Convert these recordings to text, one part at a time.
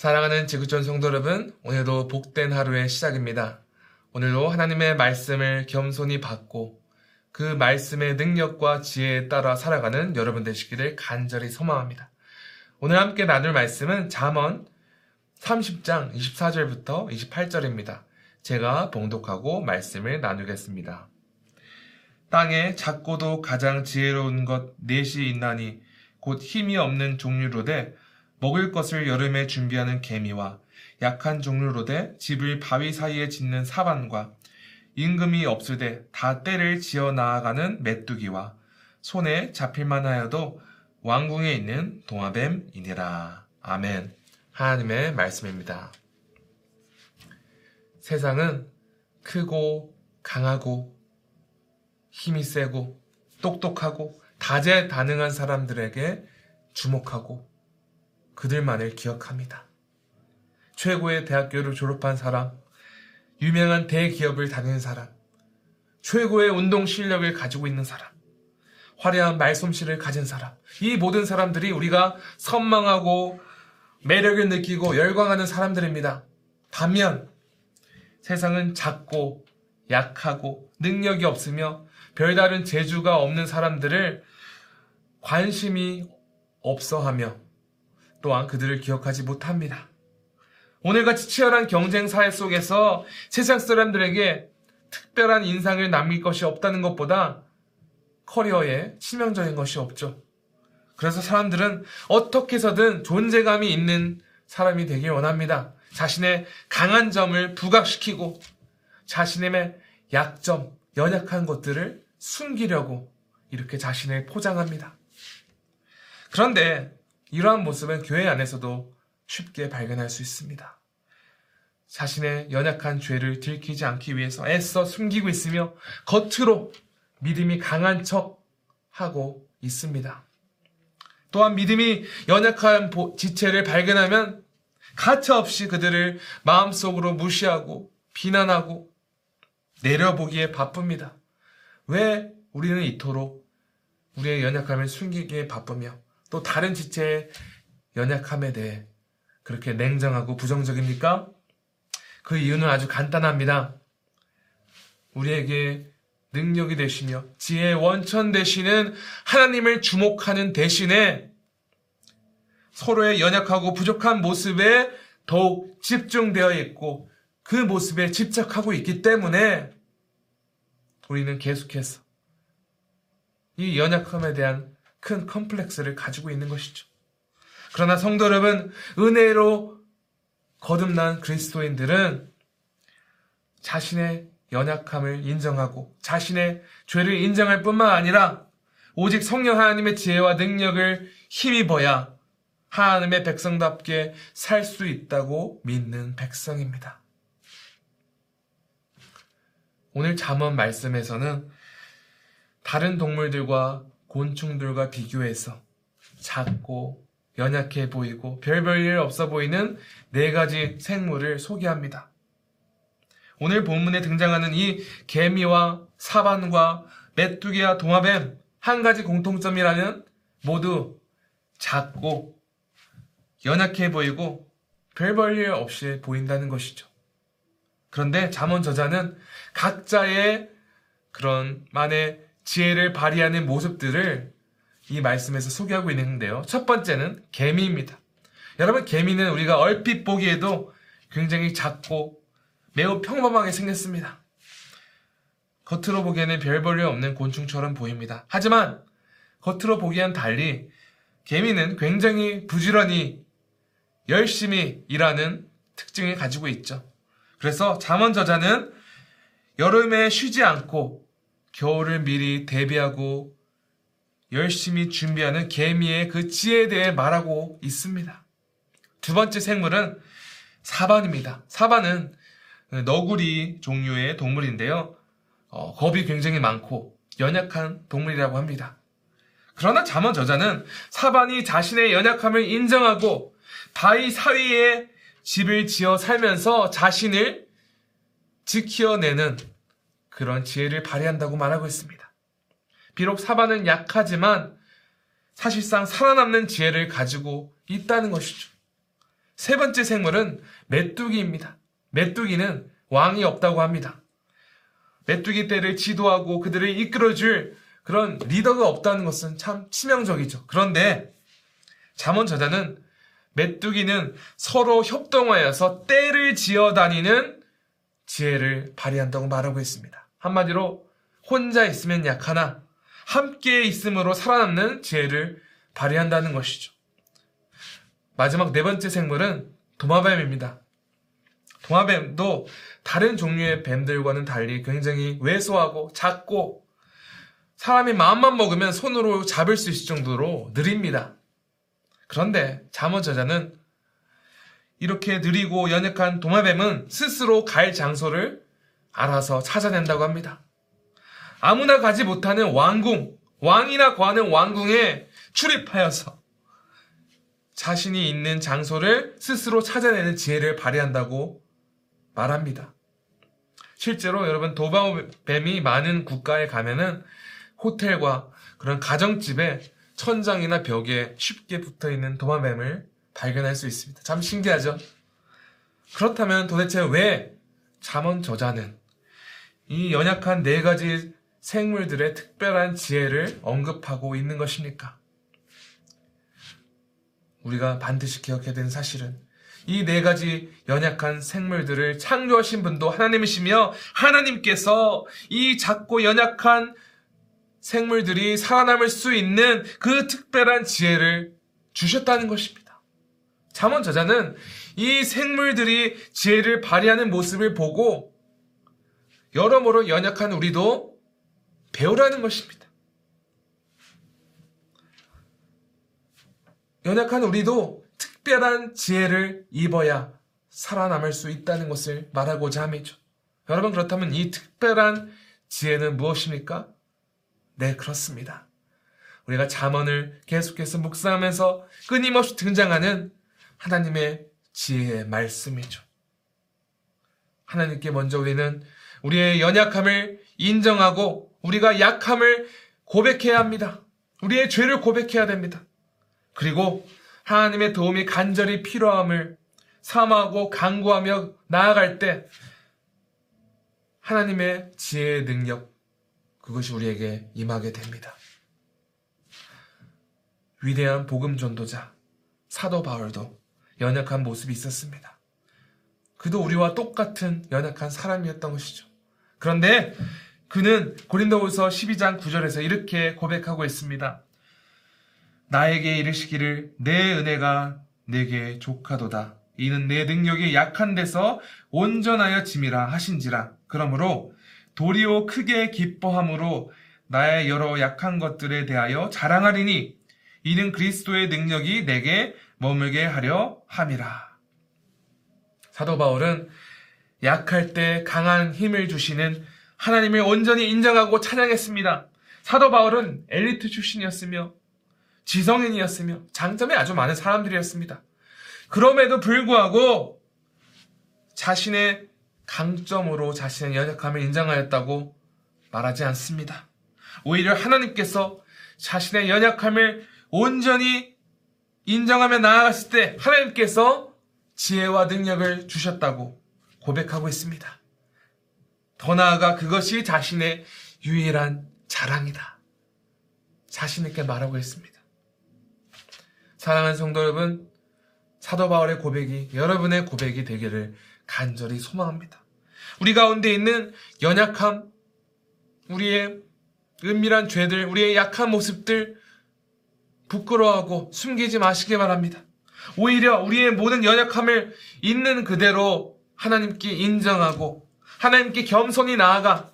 사랑하는 지구촌 성도 여러분, 오늘도 복된 하루의 시작입니다. 오늘도 하나님의 말씀을 겸손히 받고 그 말씀의 능력과 지혜에 따라 살아가는 여러분 되시기를 간절히 소망합니다. 오늘 함께 나눌 말씀은 잠언 30장 24절부터 28절입니다. 제가 봉독하고 말씀을 나누겠습니다. 땅에 작고도 가장 지혜로운 것 넷이 있나니 곧 힘이 없는 종류로되 먹을 것을 여름에 준비하는 개미와 약한 종류로되 집을 바위 사이에 짓는 사반과 임금이 없으되 다 때를 지어 나아가는 메뚜기와 손에 잡힐만 하여도 왕궁에 있는 동화뱀이니라. 아멘. 하나님의 말씀입니다. 세상은 크고 강하고 힘이 세고 똑똑하고 다재다능한 사람들에게 주목하고 그들만을 기억합니다. 최고의 대학교를 졸업한 사람, 유명한 대기업을 다니는 사람, 최고의 운동 실력을 가지고 있는 사람, 화려한 말솜씨를 가진 사람, 이 모든 사람들이 우리가 선망하고 매력을 느끼고 열광하는 사람들입니다. 반면 세상은 작고 약하고 능력이 없으며 별다른 재주가 없는 사람들을 관심이 없어하며 또한 그들을 기억하지 못합니다. 오늘같이 치열한 경쟁 사회 속에서 세상 사람들에게 특별한 인상을 남길 것이 없다는 것보다 커리어에 치명적인 것이 없죠. 그래서 사람들은 어떻게 해서든 존재감이 있는 사람이 되길 원합니다. 자신의 강한 점을 부각시키고 자신의 약점, 연약한 것들을 숨기려고 이렇게 자신을 포장합니다. 그런데 이러한 모습은 교회 안에서도 쉽게 발견할 수 있습니다. 자신의 연약한 죄를 들키지 않기 위해서 애써 숨기고 있으며 겉으로 믿음이 강한 척 하고 있습니다. 또한 믿음이 연약한 지체를 발견하면 가차없이 그들을 마음속으로 무시하고 비난하고 내려보기에 바쁩니다. 왜 우리는 이토록 우리의 연약함을 숨기기에 바쁘며 또 다른 지체의 연약함에 대해 그렇게 냉정하고 부정적입니까? 그 이유는 아주 간단합니다. 우리에게 능력이 되시며 지혜의 원천 되시는 하나님을 주목하는 대신에 서로의 연약하고 부족한 모습에 더욱 집중되어 있고 그 모습에 집착하고 있기 때문에 우리는 계속해서 이 연약함에 대한 큰 컴플렉스를 가지고 있는 것이죠. 그러나 성도 여러분, 은혜로 거듭난 그리스도인들은 자신의 연약함을 인정하고 자신의 죄를 인정할 뿐만 아니라 오직 성령 하나님의 지혜와 능력을 힘입어야 하나님의 백성답게 살 수 있다고 믿는 백성입니다. 오늘 잠언 말씀에서는 다른 동물들과 곤충들과 비교해서 작고 연약해 보이고 별볼일 없어 보이는 네 가지 생물을 소개합니다. 오늘 본문에 등장하는 이 개미와 사반과 메뚜기와 동화뱀 한 가지 공통점이라는 모두 작고 연약해 보이고 별볼일 없이 보인다는 것이죠. 그런데 잠언 저자는 각자의 그런 만의 지혜를 발휘하는 모습들을 이 말씀에서 소개하고 있는데요. 첫 번째는 개미입니다. 여러분, 개미는 우리가 얼핏 보기에도 굉장히 작고 매우 평범하게 생겼습니다. 겉으로 보기에는 별 볼일 없는 곤충처럼 보입니다. 하지만 겉으로 보기엔 달리 개미는 굉장히 부지런히 열심히 일하는 특징을 가지고 있죠. 그래서 잠언 저자는 여름에 쉬지 않고 겨울을 미리 대비하고 열심히 준비하는 개미의 그 지혜에 대해 말하고 있습니다. 두 번째 생물은 사반입니다. 사반은 너구리 종류의 동물인데요. 어, 겁이 굉장히 많고 연약한 동물이라고 합니다. 그러나 잠언 저자는 사반이 자신의 연약함을 인정하고 바위 사이에 집을 지어 살면서 자신을 지켜내는 그런 지혜를 발휘한다고 말하고 있습니다. 비록 사반은 약하지만 사실상 살아남는 지혜를 가지고 있다는 것이죠. 세 번째 생물은 메뚜기입니다. 메뚜기는 왕이 없다고 합니다. 메뚜기 떼를 지도하고 그들을 이끌어줄 그런 리더가 없다는 것은 참 치명적이죠. 그런데 잠언 저자는 메뚜기는 서로 협동하여서 떼를 지어 다니는 지혜를 발휘한다고 말하고 있습니다. 한마디로 혼자 있으면 약하나 함께 있음으로 살아남는 지혜를 발휘한다는 것이죠. 마지막 네 번째 생물은 도마뱀입니다. 도마뱀도 다른 종류의 뱀들과는 달리 굉장히 왜소하고 작고 사람이 마음만 먹으면 손으로 잡을 수 있을 정도로 느립니다. 그런데 잠언 저자는 이렇게 느리고 연약한 도마뱀은 스스로 갈 장소를 알아서 찾아낸다고 합니다. 아무나 가지 못하는 왕궁, 왕이나 과는 왕궁에 출입하여서 자신이 있는 장소를 스스로 찾아내는 지혜를 발휘한다고 말합니다. 실제로 여러분 도마뱀이 많은 국가에 가면은 호텔과 그런 가정집에 천장이나 벽에 쉽게 붙어 있는 도마뱀을 발견할 수 있습니다. 참 신기하죠? 그렇다면 도대체 왜 잠언 저자는 이 연약한 네 가지 생물들의 특별한 지혜를 언급하고 있는 것입니까? 우리가 반드시 기억해야 되는 사실은 이 네 가지 연약한 생물들을 창조하신 분도 하나님이시며 하나님께서 이 작고 연약한 생물들이 살아남을 수 있는 그 특별한 지혜를 주셨다는 것입니다. 잠언 저자는 이 생물들이 지혜를 발휘하는 모습을 보고 여러모로 연약한 우리도 배우라는 것입니다. 연약한 우리도 특별한 지혜를 입어야 살아남을 수 있다는 것을 말하고자 함이죠. 여러분 그렇다면 이 특별한 지혜는 무엇입니까? 네, 그렇습니다. 우리가 잠언을 계속해서 묵상하면서 끊임없이 등장하는 하나님의 지혜의 말씀이죠. 하나님께 먼저 우리는 우리의 연약함을 인정하고 우리가 약함을 고백해야 합니다. 우리의 죄를 고백해야 됩니다. 그리고 하나님의 도움이 간절히 필요함을 사모하고 강구하며 나아갈 때 하나님의 지혜의 능력 그것이 우리에게 임하게 됩니다. 위대한 복음 전도자 사도 바울도 연약한 모습이 있었습니다. 그도 우리와 똑같은 연약한 사람이었던 것이죠. 그런데 그는 고린도후서 12장 9절에서 이렇게 고백하고 있습니다. 나에게 이르시기를 내 은혜가 내게 족하도다. 이는 내 능력이 약한 데서 온전하여 짐이라 하신지라. 그러므로 도리오 크게 기뻐함으로 나의 여러 약한 것들에 대하여 자랑하리니 이는 그리스도의 능력이 내게 머물게 하려 함이라. 사도 바울은 약할 때 강한 힘을 주시는 하나님을 온전히 인정하고 찬양했습니다. 사도 바울은 엘리트 출신이었으며 지성인이었으며 장점이 아주 많은 사람들이었습니다. 그럼에도 불구하고 자신의 강점으로 자신의 연약함을 인정하였다고 말하지 않습니다. 오히려 하나님께서 자신의 연약함을 온전히 인정하며 나아갔을 때 하나님께서 지혜와 능력을 주셨다고 고백하고 있습니다. 더 나아가 그것이 자신의 유일한 자랑이다. 자신있게 말하고 있습니다. 사랑하는 성도 여러분, 사도 바울의 고백이 여러분의 고백이 되기를 간절히 소망합니다. 우리 가운데 있는 연약함, 우리의 은밀한 죄들, 우리의 약한 모습들 부끄러워하고 숨기지 마시기 바랍니다. 오히려 우리의 모든 연약함을 있는 그대로 하나님께 인정하고 하나님께 겸손히 나아가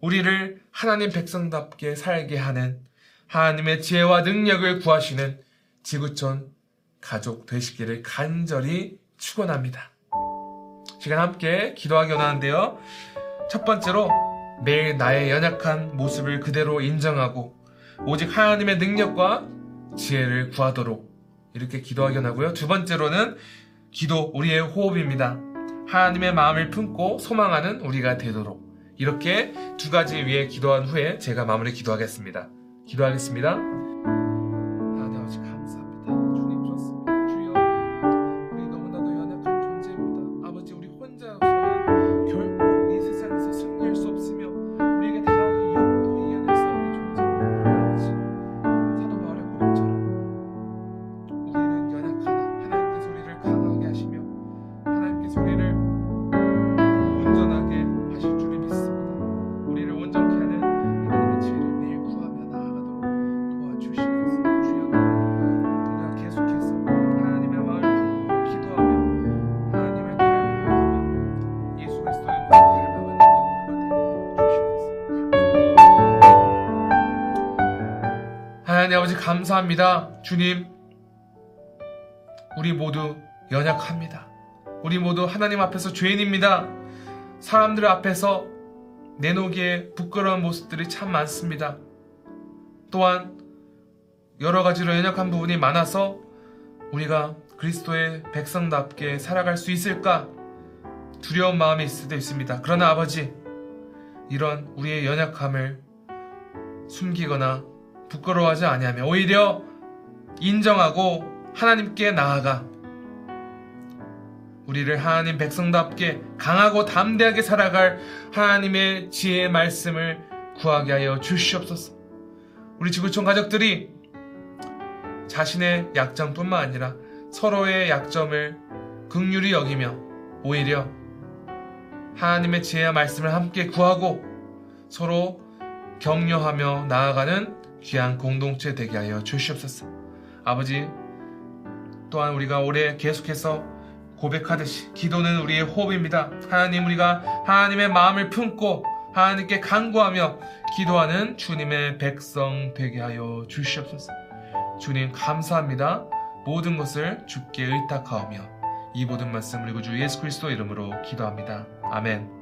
우리를 하나님 백성답게 살게 하는 하나님의 지혜와 능력을 구하시는 지구촌 가족 되시기를 간절히 축원합니다. 시간 함께 기도하기 원하는데요. 첫 번째로 매일 나의 연약한 모습을 그대로 인정하고 오직 하나님의 능력과 지혜를 구하도록 이렇게 기도하기 원하고요. 두 번째로는 기도 우리의 호흡입니다. 하나님의 마음을 품고 소망하는 우리가 되도록 이렇게 두 가지 위에 기도한 후에 제가 마무리 기도하겠습니다. 기도하겠습니다. 하나님 아버지 감사합니다. 주님, 우리 모두 연약합니다. 우리 모두 하나님 앞에서 죄인입니다. 사람들 앞에서 내놓기에 부끄러운 모습들이 참 많습니다. 또한 여러 가지로 연약한 부분이 많아서 우리가 그리스도의 백성답게 살아갈 수 있을까 두려운 마음이 있을 수도 있습니다. 그러나 아버지, 이런 우리의 연약함을 숨기거나 부끄러워하지 아니하며 오히려 인정하고 하나님께 나아가 우리를 하나님 백성답게 강하고 담대하게 살아갈 하나님의 지혜의 말씀을 구하게 하여 주시옵소서. 우리 지구촌 가족들이 자신의 약점뿐만 아니라 서로의 약점을 극률히 여기며 오히려 하나님의 지혜와 말씀을 함께 구하고 서로 격려하며 나아가는 귀한 공동체 되게 하여 주시옵소서. 아버지, 또한 우리가 올해 계속해서 고백하듯이 기도는 우리의 호흡입니다. 하나님 우리가 하나님의 마음을 품고 하나님께 간구하며 기도하는 주님의 백성 되게 하여 주시옵소서. 주님 감사합니다. 모든 것을 주께 의탁하오며 이 모든 말씀 그리고 주 예수 그리스도 이름으로 기도합니다. 아멘.